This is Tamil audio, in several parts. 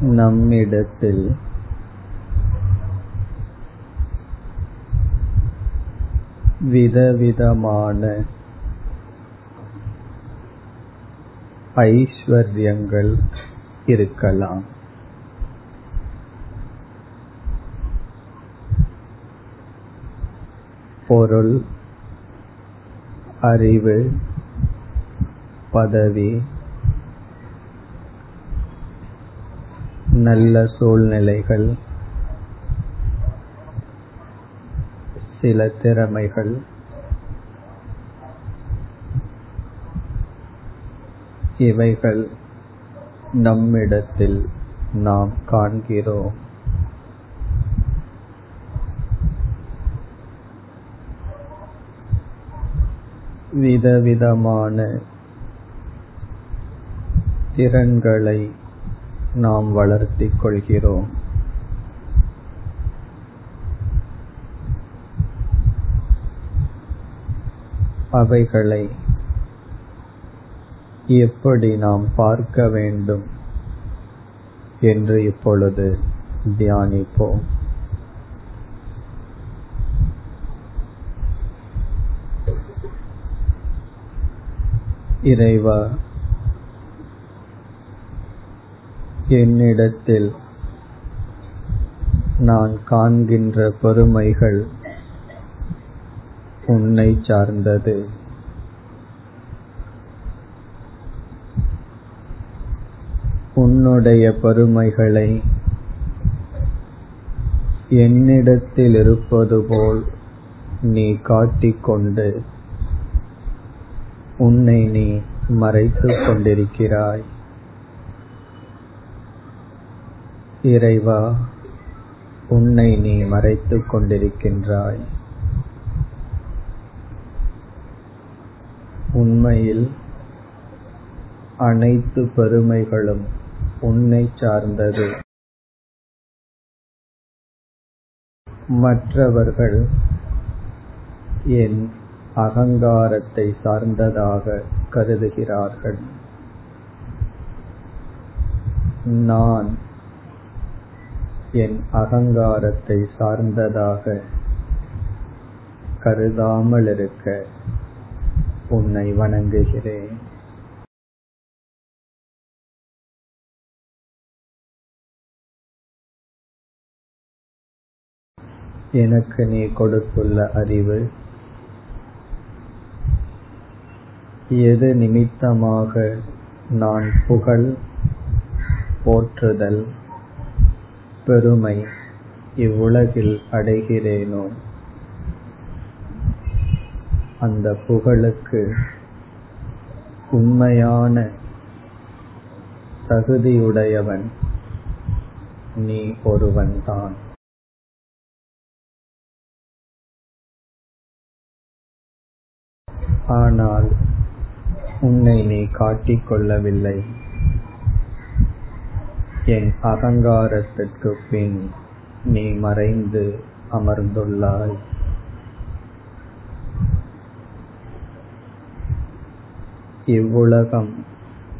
நம்மிடத்தில். விதவிதமான ஐஸ்வர்யங்கள் இருக்கலாம். பொருள் அறிவு பதவி நல்ல சூழ்நிலைகள் சில திறமைகள் இவைகள் நம்மிடத்தில் நாம் காண்கிறோம். விதவிதமான திறன்களை நாம் வளர்த்திக் கொள்கிறோம். அவைகளை எப்படி நாம் பார்க்க வேண்டும் என்று இப்பொழுது தியானிப்போம். இறைவா என்னிடத்தில் நான் காண்கின்ற பெருமைகள் உன்னை சார்ந்தது. உன்னுடைய பெருமைகளை என்னிடத்தில் இருப்பது போல் நீ காட்டிக்கொண்டு உன்னை நீ மறைத்துக் கொண்டிருக்கிறாய். இறைவா உன்னை நீ மறைத்துக் கொண்டிருக்கின்றாய். உண்மையில் அனைத்து பெருமைகளும் உன்னை சார்ந்தது. மற்றவர்கள் என் அகங்காரத்தை சார்ந்ததாக கருதுகிறார்கள். நான் என் அகங்காரத்தை சார்ந்ததாக கருதாமல் இருக்க உன்னை வணங்குகிறேன். எனக்கு நீ கொடுத்துள்ள அறிவு எது நிமித்தமாக நான் புகழ் போற்றுதல் பெருமை இவ்வுலகில் அடைகிறேனோ? அந்த புகழுக்கு உண்மையான தகுதியுடையவன் நீ ஒருவன்தான். ஆனால் உன்னை நீ காட்டிக் கொள்ளவில்லை. என் அகங்காரத்திற்கு பின் நீ மறைந்து அமர்ந்துள்ளாய். இவ்வுலகம்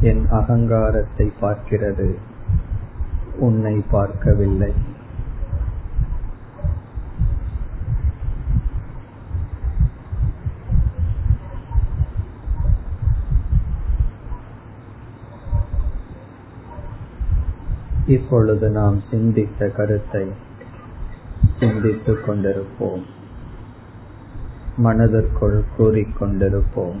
என் அகங்காரத்தை பார்க்கிறது. உன்னை பார்க்கவில்லை. இப்பொழுது நாம் சிந்தித்த கருத்தை சிந்தித்துக் கொண்டிருப்போம். மனதிற்குள் கூறிக்கொண்டிருப்போம்.